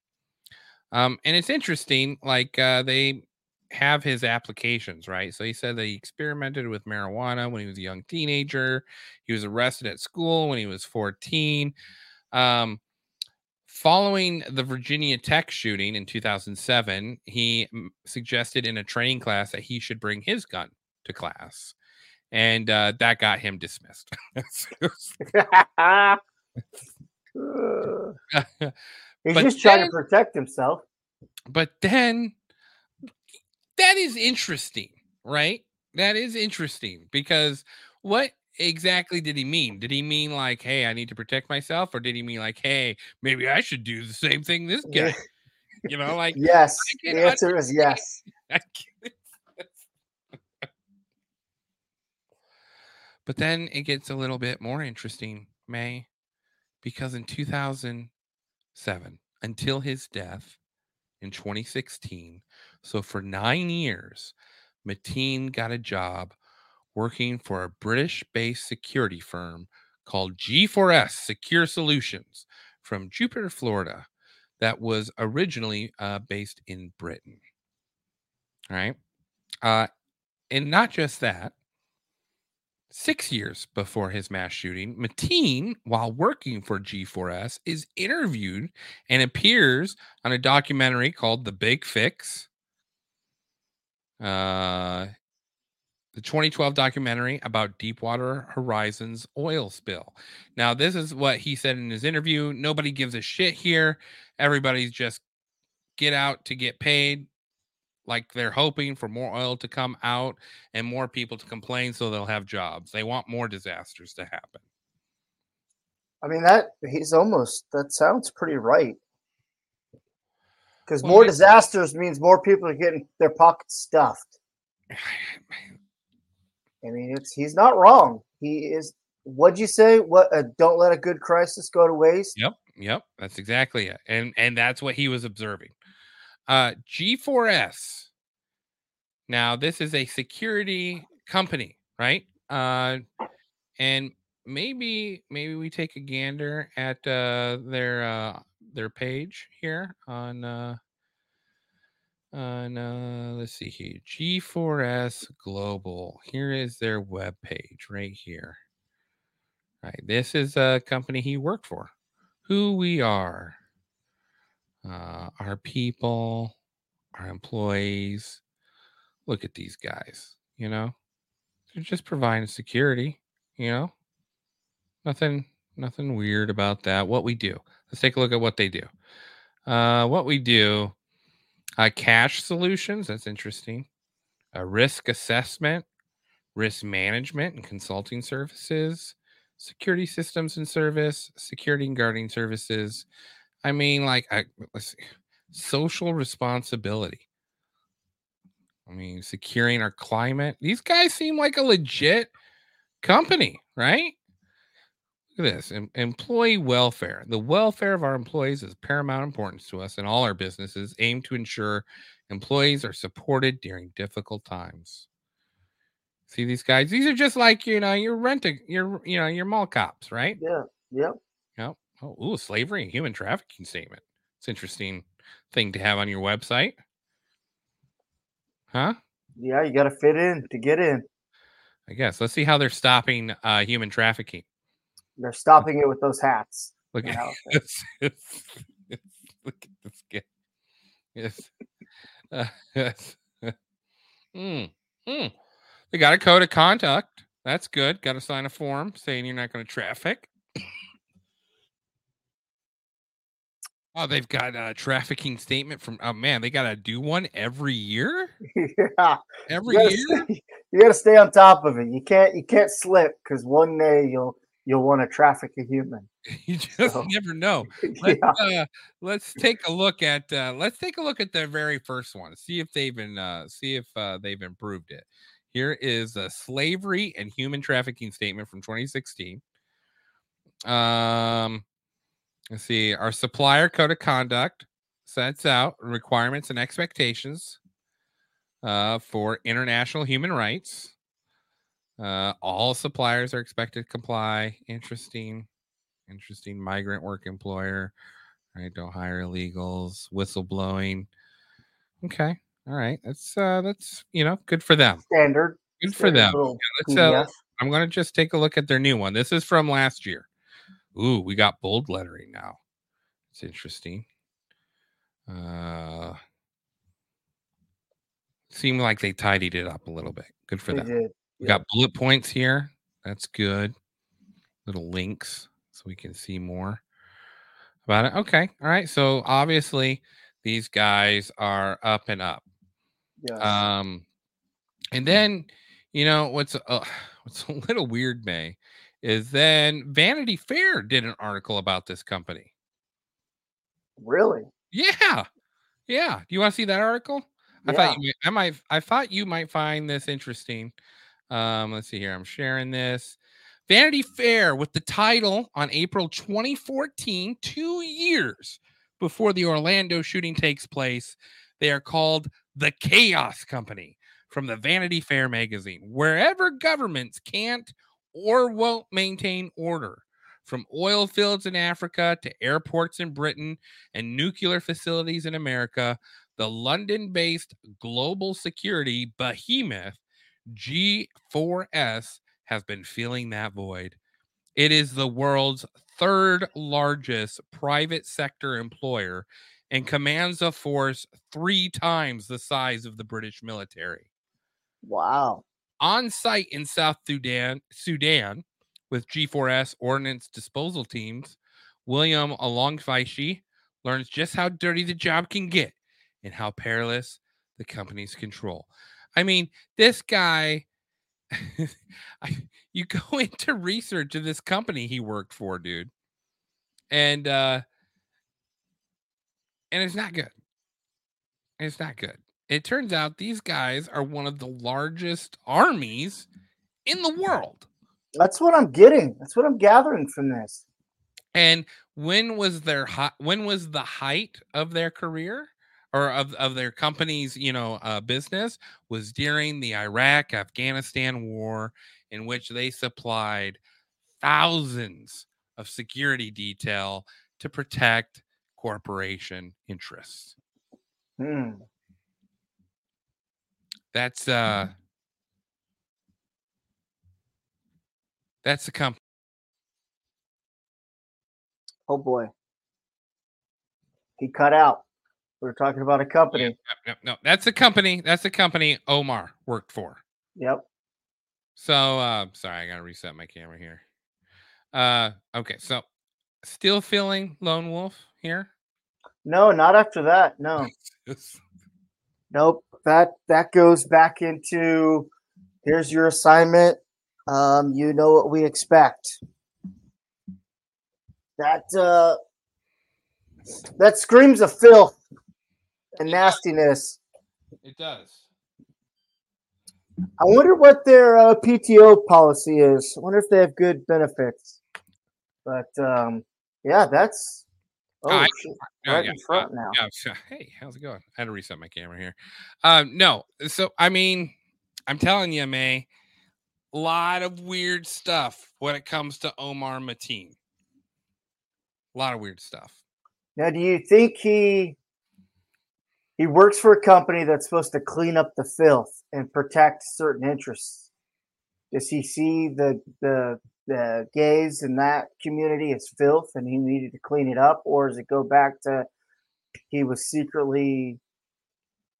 Um, and it's interesting, like uh, they have his applications, right? So he said that he experimented with marijuana when he was a young teenager. He was arrested at school when he was 14. Um, following the Virginia Tech shooting in 2007, he mm, suggested in a training class that he should bring his gun to class. And uh, that got him dismissed. [LAUGHS] [LAUGHS] He's But just trying then- to protect himself. but then that is interesting, right? That is interesting because what exactly did he mean? Did he mean like, hey, I need to protect myself, or did he mean like, hey, maybe I should do the same thing this guy? You know, like [LAUGHS] Yes. The answer is [LAUGHS] yes. [LAUGHS] But then it gets a little bit more interesting, May, because in 2007, until his death in 2016, so for nine years, Mateen got a job working for a British based security firm called G4S Secure Solutions from Jupiter, Florida, that was originally uh, based in Britain. All right. Uh, and not just that, six years before his mass shooting, Mateen, while working for G4S, is interviewed and appears on a documentary called The Big Fix. Uh, the 2012 documentary about Deepwater Horizon's oil spill. Now, this is what he said in his interview. Nobody gives a shit here. Everybody's just get out to get paid. Like they're hoping for more oil to come out and more people to complain so they'll have jobs. They want more disasters to happen. I mean that he's almost that sounds pretty right. Because Well, more disasters means more people are getting their pockets stuffed. [SIGHS] I mean, it's he's not wrong. He is. What'd you say? What? Uh, don't let a good crisis go to waste. Yep, yep, that's exactly it. And and that's what he was observing. Uh G4S. Now, this is a security company, right? Uh and maybe maybe we take a gander at uh their uh their page here on uh uh let's see here G4S Global. Here is their web page right here. Right. This is a company he worked for. Who we are. Uh our people, our employees. Look at these guys, you know? They're just providing security, you know? Nothing nothing weird about that. What we do. Let's take a look at what they do. Uh what we do uh, cash solutions. That's interesting. A risk assessment, risk management and consulting services, security systems and service, security and guarding services. I mean, like, I, let's see, social responsibility. I mean, securing our climate. These guys seem like a legit company, right? Look at this em- employee welfare. The welfare of our employees is paramount importance to us, and all our businesses aim to ensure employees are supported during difficult times. See these guys? These are just like you know your renting, your you know your mall cops, right? Yeah. Yep. Yep. Oh, ooh, slavery and human trafficking statement. It's interesting thing to have on your website, huh? Yeah. You got to fit in to get in. I guess. Let's see how they're stopping uh, human trafficking. They're stopping it with those hats. Look at know? [LAUGHS] this. [LAUGHS] Look at this guy. Yes. Uh, yes. Hmm. Hmm. They got a code of conduct. That's good. Got to sign a form saying you're not going to traffic. Oh, they've got a trafficking statement from. Oh man, they got to do one every year. [LAUGHS] yeah, Every you year. stay, you gotta stay on top of it. You can't you can't slip because one day you'll you'll want to traffic a human. [LAUGHS] You just So- never know. [LAUGHS] Let's, Yeah. uh, let's take a look at uh, let's take a look at their very first one. See if they've been uh, see if uh, they've improved it. Here is a slavery and human trafficking statement from 2016. Um, let's see. Our supplier code of conduct sets out requirements and expectations uh, for international human rights. Uh, all suppliers are expected to comply. Interesting. Interesting. Migrant work employer. Right. Don't hire illegals. Whistleblowing. Okay. All right. That's uh that's you know good for them. Standard. Good for standard them. little Let's uh. I'm gonna just take a look at their new one. This is from last year. Ooh, we got bold lettering now. It's interesting. Uh seemed like they tidied it up a little bit. Good for They them. did. We got bullet points here. That's good. Little links so we can see more about it. Okay. All right. So obviously these guys are up and up. Yeah. Um, and then you know what's uh, [SIGHS] what's a little weird, May, is then Vanity Fair did an article about this company. really? Yeah, yeah. Do you want to see that article? I thought you I might I thought you might find this interesting. Um, let's see here. I'm sharing this. Vanity Fair with the title on April 2014, two years before the Orlando shooting takes place. They are called the Chaos Company from the Vanity Fair magazine. Wherever governments can't or won't maintain order, from oil fields in Africa to airports in Britain and nuclear facilities in America, the London based global security behemoth G4S has been filling that void. It is the world's third largest private sector employer and commands a force three times the size of the British military Wow. on site in South Sudan, Sudan with G4S ordnance disposal teams, William Langewiesche learns just how dirty the job can get and how perilous the company's control. I mean, this guy, [LAUGHS] I, you go [LAUGHS] into research of this company he worked for, dude, and uh, and it's not good. It's not good. It turns out these guys are one of the largest armies in the world. That's what I'm getting. That's what I'm gathering from this. And when was their when was the height of their career or of, of their company's you know uh, business was during the Iraq Afghanistan war in which they supplied thousands of security detail to protect corporation interests. Hmm. That's uh that's the company. Oh boy. He cut out. We were talking about a company. No, no, that's the company. That's the company Omar worked for. Yep. So uh sorry, I gotta reset my camera here. Uh okay, so still feeling lone wolf here. No, not after that. No. [LAUGHS] Nope. That that goes back into here's your assignment. Um, you know what we expect. That uh that screams of filth and nastiness. It does. I wonder what their uh, PTO policy is. I wonder if they have good benefits. But um, yeah, that's oh I- shit, Oh, right yeah, in front now. Yeah, hey, how's it going? I had to reset my camera here. Um, no, so I mean, I'm telling you, May, a lot of weird stuff when it comes to Omar Mateen. A lot of weird stuff. Now, do you think he he works for a company that's supposed to clean up the filth and protect certain interests? Does he see the the the gays in that community as filth and he needed to clean it up, or does it go back to he was secretly,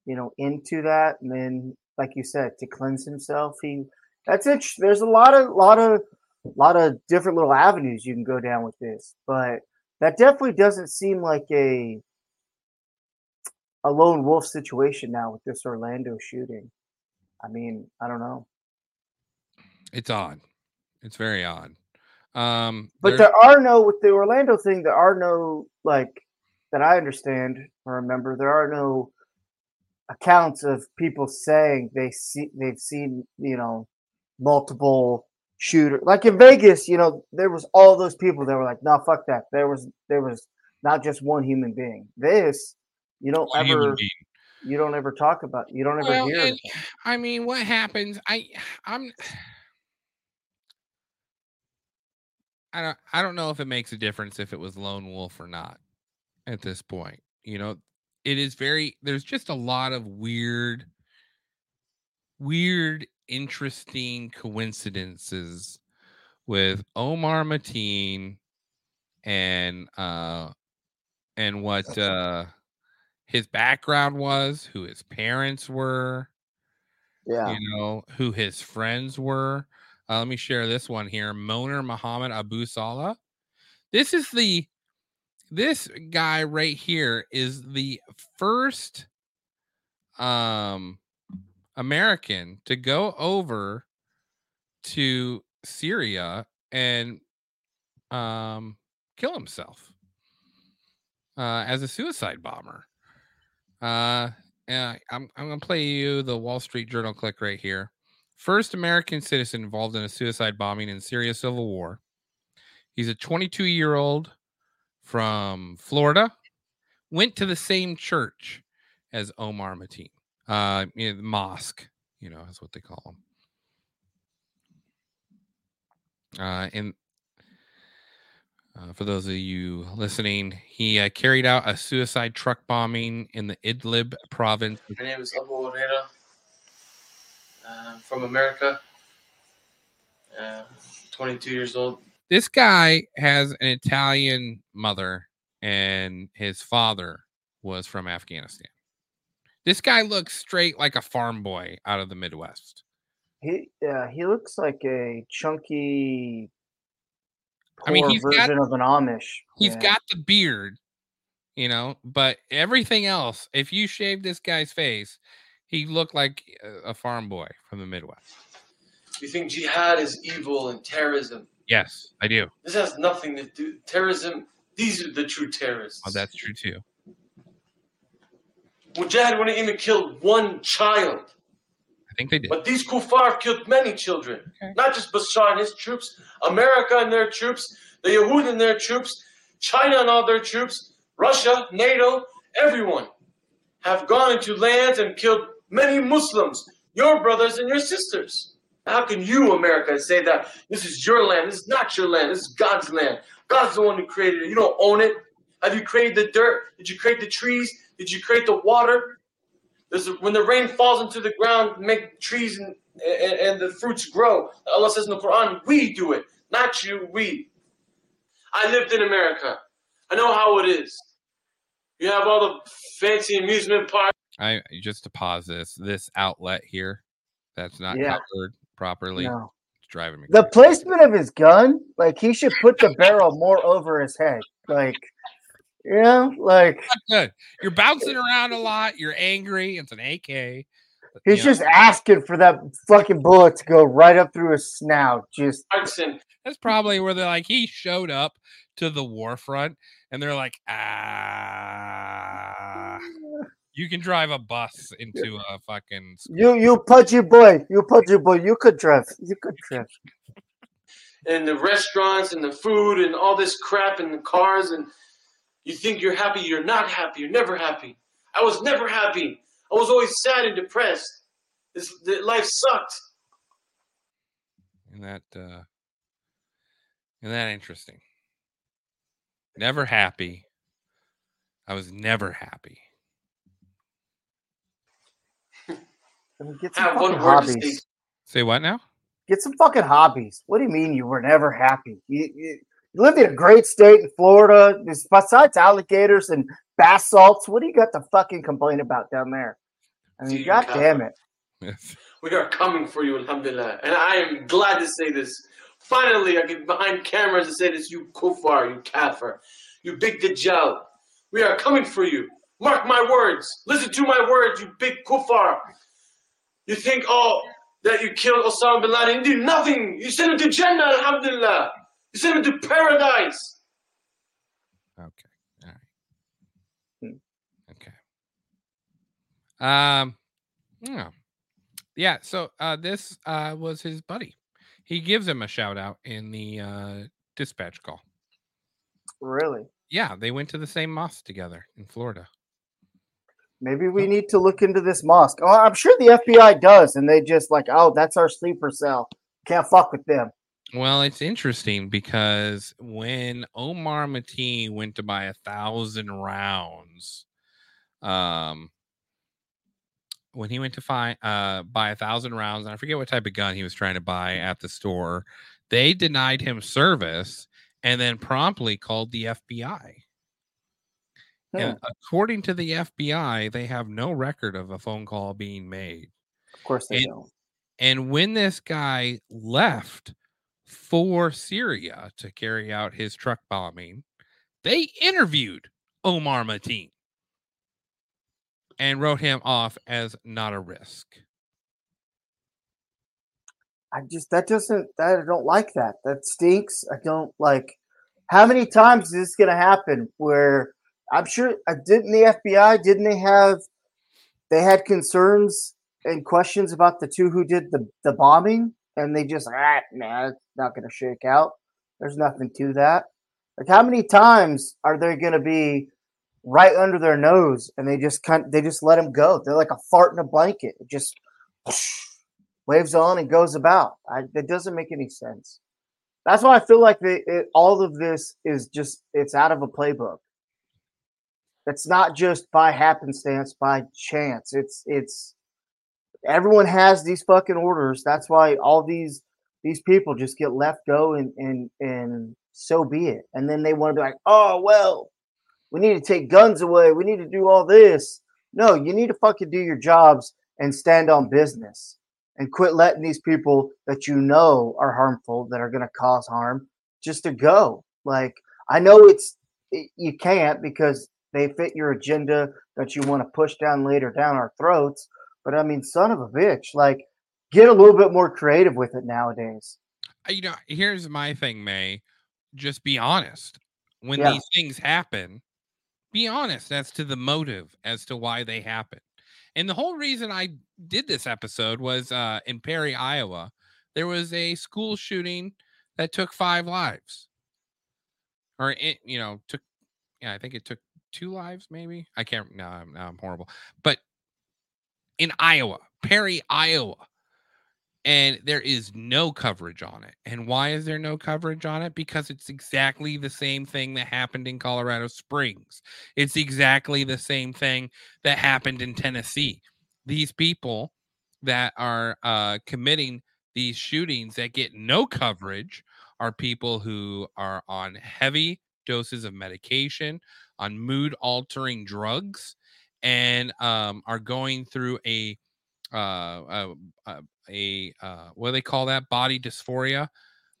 you know, into that and then, like you said, to cleanse himself? He, That's it. There's a lot of lot of lot of different little avenues you can go down with this, but that definitely doesn't seem like a a lone wolf situation now with this Orlando shooting. I mean, I don't know. It's odd. It's very odd. Um, But there are no with the Orlando thing. There are no like that I understand or remember. There are no accounts of people saying they see they've seen you know multiple shooter like in Vegas. You know there was all those people that were like, no, fuck that. There was there was not just one human being. This you don't human ever being. you don't ever talk about. You don't ever Well, hear. and. I mean, what happens? I, I'm, I don't, I don't know if it makes a difference if it was lone wolf or not at this point. You know, it is very. There's just a lot of weird, weird, interesting coincidences with Omar Mateen and uh and what uh his background was, who his parents were Yeah. you know who his friends were. Uh, let me share this one here. Moner Muhammad Abu-Salha. This is the this guy right here is the first um American to go over to Syria and um kill himself uh as a suicide bomber. Uh yeah, I'm I'm gonna play you the Wall Street Journal click right here. First American citizen involved in a suicide bombing in Syria civil war. He's a 22 year old from Florida. Went to the same church as Omar Mateen. Uh, mosque, you know, is what they call him. Uh, and uh, for those of you listening, he uh, carried out a suicide truck bombing in the Idlib province. My name is Abu Hurayra. Uh, from America. Uh, 22 years old. This guy has an Italian mother, and his father was from Afghanistan. This guy looks straight like a farm boy out of the Midwest. He yeah, he looks like a chunky I mean, poor he's got- of an Amish. He's man. got the beard, you know, but everything else, if you shave this guy's face, he looked like a- a farm boy from the Midwest. You think jihad is evil and terrorism? Yes, I do. This has nothing to do. Terrorism. These are the true terrorists. Well, that's true too. Mujahid wouldn't even kill one child. I think they did. But these kuffar killed many children. Not just Bashar and his troops, America and their troops, the Yahud and their troops, China and all their troops, Russia, NATO, everyone have gone into lands and killed many Muslims, your brothers and your sisters. How can you, America, say that this is your land? This is not your land. This is God's land. God's the one who created it. You don't own it. Have you created the dirt? Did you create the trees? Did you create the water? There's a, when the rain falls into the ground, make trees and, and, and the fruits grow. Allah says in the Quran, we do it, not you, we. I lived in America. I know how it is. You have all the fancy amusement parks. I just to pause this. This outlet here, that's not Yeah. covered properly. No. It's driving me. The placement of his gun, like he should put the barrel more over his head. Like, you know, like good. You're bouncing [LAUGHS] around a lot. You're angry. It's an AK. but, he's you know, just asking for that fucking bullet to go right up through his snout. Just and that's probably where they're like he showed up to the war front and they're like ah you can drive a bus into a fucking s- you, you pudgy boy, you pudgy boy, you could drive, you could drive. and the restaurants and the food and all this crap and the cars and you think you're happy you're not happy you're never happy i was never happy i was always sad and depressed this the, life sucked Isn't that uh isn't that interesting? Never happy. I was never happy. I mean, get some have one word to say hobbies. Say what now? Get some fucking hobbies. What do you mean you were never happy? You, you, you lived in a great state in Florida. There's- Besides alligators and bass salts, what do you got to fucking complain about down there? I mean, god damn it. Yes. [LAUGHS] We are coming for you, alhamdulillah. And I am glad to say this. Finally, I get behind cameras and say this, you kufar, you kafir, you big dajjal. We are coming for you. Mark my words. Listen to my words, you big kufar. You think, oh, that you killed Osama bin Laden. You did nothing. You sent him to Jannah, alhamdulillah. You sent him to paradise. Okay. All right. Okay. Um. Yeah. Yeah. So uh, this uh, was his buddy. He gives him a shout out in the uh, dispatch call. Really? Yeah, they went to the same mosque together in Florida. Maybe we need to look into this mosque. Oh, I'm sure the FBI does, and they just like, oh, that's our sleeper cell. Can't fuck with them. Well, it's interesting because when Omar Mateen went to buy a thousand rounds, um, when he went to find uh buy a thousand rounds, and I forget what type of gun he was trying to buy at the store, they denied him service and then promptly called the FBI. And according to the FBI, they have no record of a phone call being made. Of course they And- don't. And when this guy left for Syria to carry out his truck bombing, they interviewed Omar Mateen and wrote him off as not a risk. I just that doesn't that I don't like that. That stinks. I don't like. How many times is this gonna happen? Where I'm sure uh, didn't the FBI didn't they have they had concerns and questions about the two who did the the bombing, and they just ah man, it's not gonna shake out. There's nothing to that. Like how many times are they gonna be right under their nose and they just kind they just let them go? They're like a fart in a blanket. It just [SNIFFS] waves on and goes about. I, doesn't make any sense. That's why I feel like it, all of this is just it's out of a playbook. It's not just by happenstance, by chance. It's it's everyone has these fucking orders. That's why all these these people just get left go and and and so be it. And then they want to be like, oh well, we need to take guns away. We need to do all this. No, you need to fucking do your jobs and stand on business and quit letting these people that you know are harmful that are going to cause harm just to go like i know it's it, you can't because they fit your agenda that you want to push down later down our throats but i mean son of a bitch like get a little bit more creative with it nowadays Uh, You know, here's my thing, May. Just be honest. When Yeah. these things happen, be honest as to the motive as to why they happen. And the whole reason I did this episode was uh, in Perry, Iowa. There was a school shooting that took five lives, or it, you know, took. Yeah, I think it took two lives, maybe. I can't. No, I'm, no, I'm horrible. But in Iowa, Perry, Iowa, and there is no coverage on it. And why is there no coverage on it? Because it's exactly the same thing that happened in Colorado Springs. It's exactly the same thing that happened in Tennessee. These people that are uh, committing these shootings that get no coverage are people who are on heavy doses of medication, on mood altering drugs, and um, are going through a uh, uh, a uh, what do they call that? Body dysphoria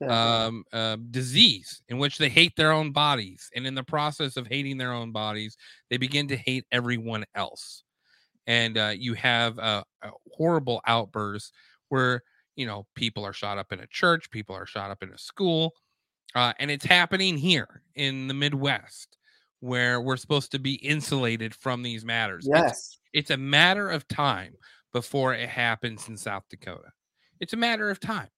um, uh, disease in which they hate their own bodies and in the process of hating their own bodies they begin to hate everyone else. And uh, you have a horrible outbursts where you know people are shot up in a church people are shot up in a school uh, and it's happening here in the midwest where we're supposed to be insulated from these matters yes it's a matter of time before it happens in South Dakota. It's a matter of time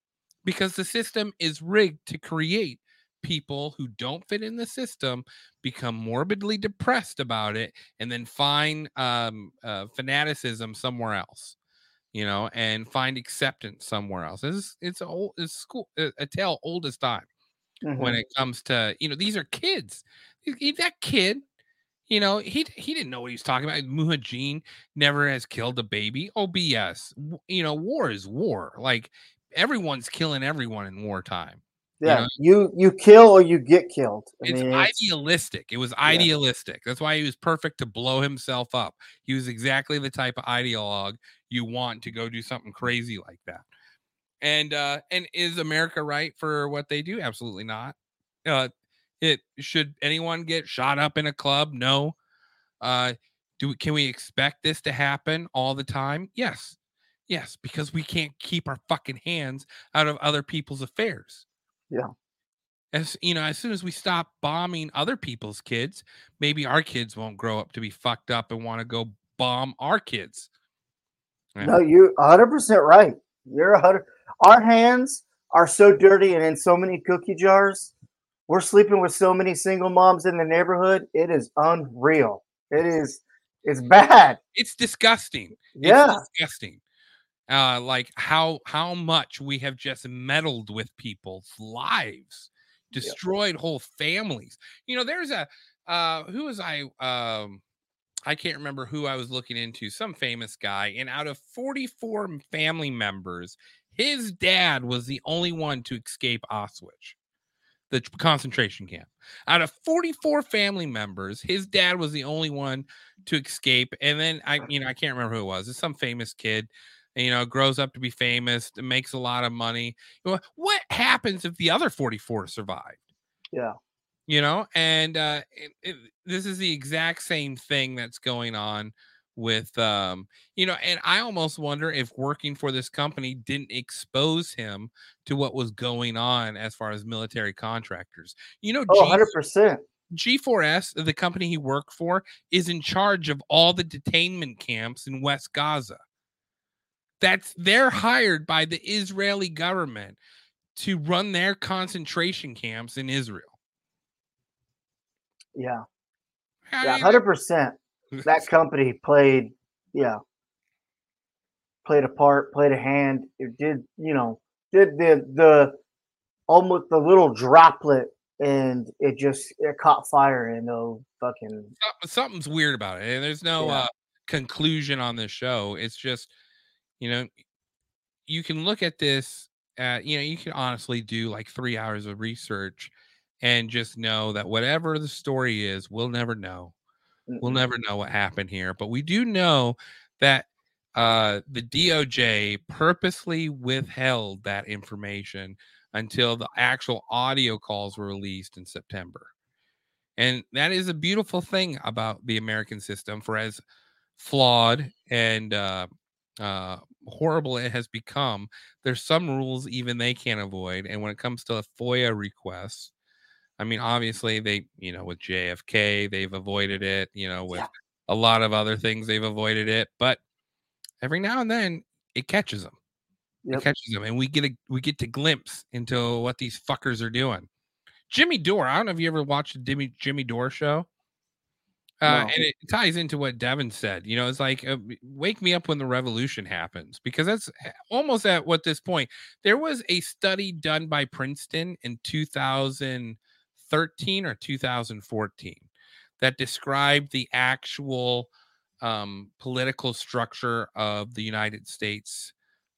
because the system is rigged to create people who don't fit in the system become morbidly depressed about it and then find um, uh, fanaticism somewhere else you know and find acceptance somewhere else it's it's old it's school a tale old as time when Mhm. it comes to you know these are kids that kid you know he he didn't know what he was talking about Mujahideen never has killed a baby oh bs you know war is war like everyone's killing everyone in wartime Yeah, know? you you kill or you get killed. I It's mean, idealistic. It was idealistic. That's why he was perfect to blow himself up. He was exactly the type of ideologue you want to go do something crazy like that. And uh and is America right for what they do? Absolutely not. Uh it should anyone get shot up in a club? No. Uh do can we expect this to happen all the time? Yes. Yes, because we can't keep our fucking hands out of other people's affairs yeah, as you know, as soon as we stop bombing other people's kids, maybe our kids won't grow up to be fucked up and want to go bomb our kids. Yeah. no, you're 100 percent right. You're 100. Our hands are so dirty and in so many cookie jars. We're sleeping with so many single moms in the neighborhood. It is unreal. It is. It's bad. It's disgusting. Yeah. It's disgusting. Uh, like how how much we have just meddled with people's lives, destroyed whole families. You know, there's a uh who was I um I can't remember who I was looking into, some famous guy, and out of 44 family members, his dad was the only one to escape Auschwitz, the concentration camp. Out of 44 family members, his dad was the only one to escape. And then I, you know, I can't remember who it was. It's some famous kid, you know, grows up to be famous, makes a lot of money. What happens if the other 44 survived? Yeah. you know and uh it, it, this is the exact same thing that's going on with um you know and i almost wonder if working for this company didn't expose him to what was going on as far as military contractors you know Oh, G- 100 percent. G4S, the company he worked for, is in charge of all the detainment camps in West Gaza. That's they're hired by the Israeli government to run their concentration camps in Israel. Yeah. Yeah, hundred percent. That [LAUGHS] company played, yeah, played a part, played a hand. It did, you know, did the the almost the little droplet, and it just it caught fire and no fucking something's weird about it. And there's no Yeah. uh, conclusion on this show. It's just, you know, you can look at this. Uh, you know, you can honestly do like three hours of research and just know that whatever the story is, we'll never know. We'll never know what happened here, but we do know that uh, the DOJ purposely withheld that information until the actual audio calls were released in September. And that is a beautiful thing about the American system, for as flawed and uh, uh, horrible it has become, there's some rules even they can't avoid. And when it comes to the FOIA requests, I mean, obviously they, you know, with JFK, they've avoided it. You know, with Yeah. a lot of other things, they've avoided it. But every now and then, it catches them. Yep. It catches them, and we get a we get to glimpse into what these fuckers are doing. Jimmy Dore, I don't know if you ever watched the Jimmy Jimmy Dore show. Uh, No. and it ties into what Devin said. You know, it's like uh, wake me up when the revolution happens because that's almost at what this point. There was a study done by Princeton in 2013 or 2014 that described the actual um, political structure of the United States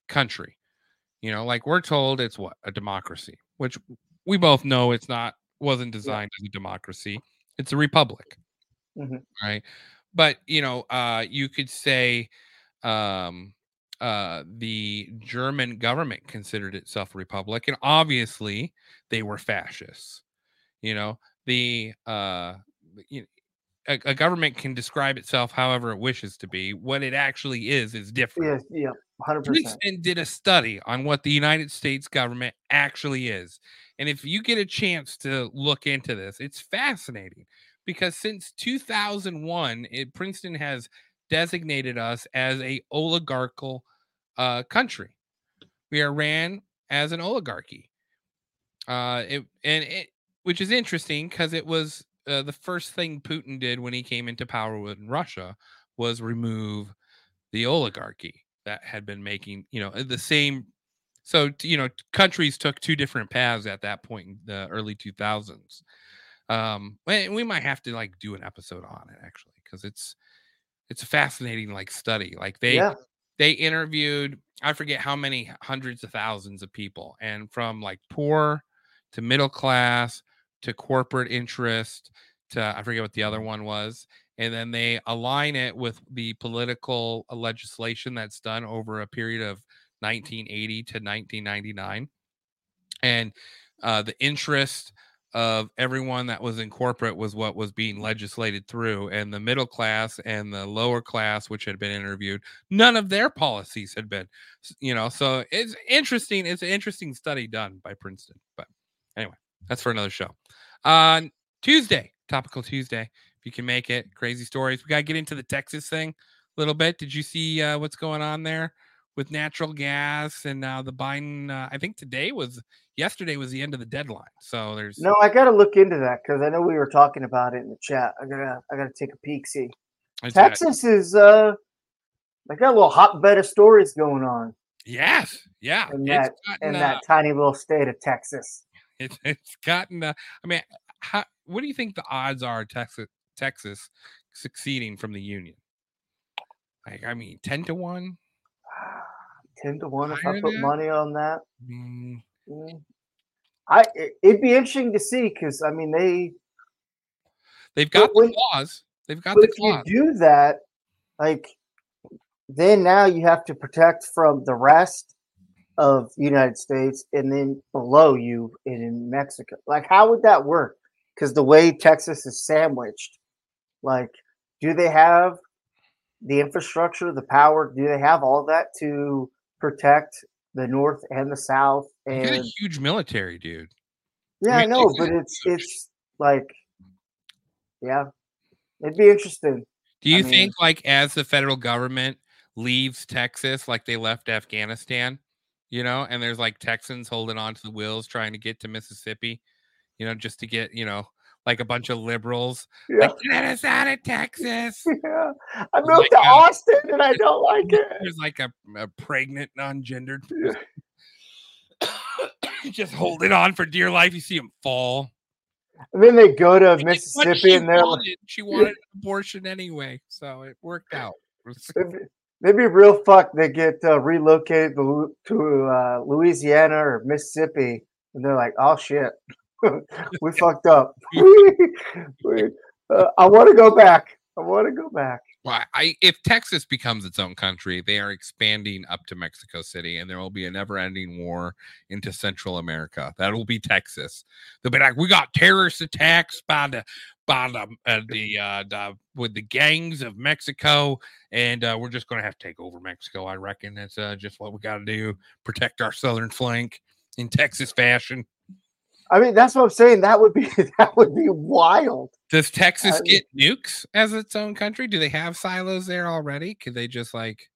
country. You know, like we're told it's what a democracy, which we both know it's not wasn't designed as a democracy. It's a republic Mhm. right but you know uh you could say um uh the german government considered itself a republic and obviously they were fascists you know the uh you a, a government can describe itself however it wishes to be what it actually is is different yeah, yeah, hundred percent. Princeton did a study on what the United States government actually is. And if you get a chance to look into this, it's fascinating because since 2001, it, Princeton has designated us as a oligarchical uh, country. We are ran as an oligarchy. Uh, it, and it, which is interesting because it was uh, the first thing Putin did when he came into power in Russia was remove the oligarchy that had been making you know the same so you know countries took two different paths at that point in the early 2000s um and we might have to like do an episode on it actually because it's it's a fascinating like study like they Yeah. they interviewed i forget how many hundreds of thousands of people and from like poor to middle class to corporate interest to I forget what the other one was. And then they align it with the political uh, legislation that's done over a period of 1980 to 1999. And uh, the interest of everyone that was in corporate was what was being legislated through and the middle class and the lower class which had been interviewed none of their policies had been you know so it's interesting it's an interesting study done by princeton but anyway that's for another show on tuesday topical tuesday if you can make it crazy stories we got to get into the texas thing a little bit did you see uh, what's going on there with natural gas and now the biden uh, i think today was yesterday was the end of the deadline so there's No, I got to look into that because I know we were talking about it in the chat. I gotta, I gotta take a peek. See, uh, Texas is, uh, they got a little hotbed of stories going on Yes, yeah. in that, gotten, in uh, that tiny little state of Texas. It, [LAUGHS] it's gotten. Uh, I mean, how, what do you think the odds are Texas Texas succeeding from the union? Like, I mean, ten to one. [SIGHS] Ten to one. If I put money on that, Mm, mm, I it, it'd be interesting to see because I mean they they've got the when- clause. They've got the if you do that, like, then now you have to protect from the rest of the United States and then below you in, Mexico. Like, how would that work? Because the way Texas is sandwiched, like, do they have the infrastructure, the power? Do they have all that to protect the North and the South? You got a And huge military, dude. yeah, I mean, know, but it's it's like, yeah, it'd be interesting. Do you I mean- think, like, as the federal government leaves Texas, like they left Afghanistan, you know, and there's like Texans holding on to the wheels trying to get to Mississippi, you know, just to get, you know, like a bunch of liberals, Yeah. like, get us out of Texas. [LAUGHS] Yeah, I moved like, to Austin and I don't like [LAUGHS] it. There's like a, a pregnant, non-gendered, Yeah. [COUGHS] just holding on for dear life. You see him fall. And then they go to what Mississippi and they're like, she wanted an abortion anyway, so it worked out. They'd be real fucked. They get uh, relocated to, uh, Louisiana or Mississippi, and they're like, "Oh shit, [LAUGHS] we fucked up. [LAUGHS] uh, I want to go back. I want to go back." Well, I if Texas becomes its own country, they are expanding up to Mexico City, and there will be a never-ending war into Central America. That will be Texas. They'll be like, "We got terrorist attacks by the by the uh, the, uh, the with the gangs of Mexico, and uh, we're just going to have to take over Mexico. I reckon that's uh, just what we got to do: protect our southern flank in Texas fashion." I mean, that's what I'm saying. That would be [LAUGHS] that would be wild. Does Texas I- get nukes as its own country? Do they have silos there already? Could they just like,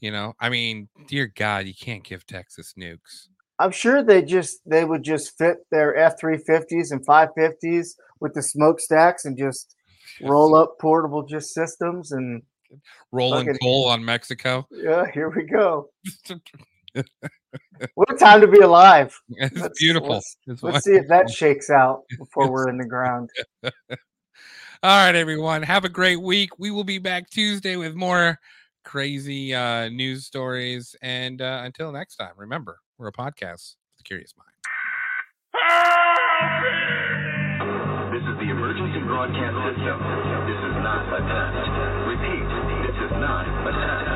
you know? I mean, dear God, you can't give Texas nukes. I'm sure they just they would just fit their F350s and 550s with the smokestacks and just roll up portable just systems and Rolling Fucking- coal on Mexico. yeah, here we go. [LAUGHS] What a time to be alive. [LAUGHS] it's Let's- beautiful. let's- It's Let's see if [LAUGHS] that shakes out before we're in the ground. [LAUGHS] All right, everyone. Have a great week. We will be back Tuesday with more crazy uh, news stories. And uh, until next time, remember, we're a podcast for the curious mind. This is the emergency broadcast system. This is not a test. Repeat, this is not a test.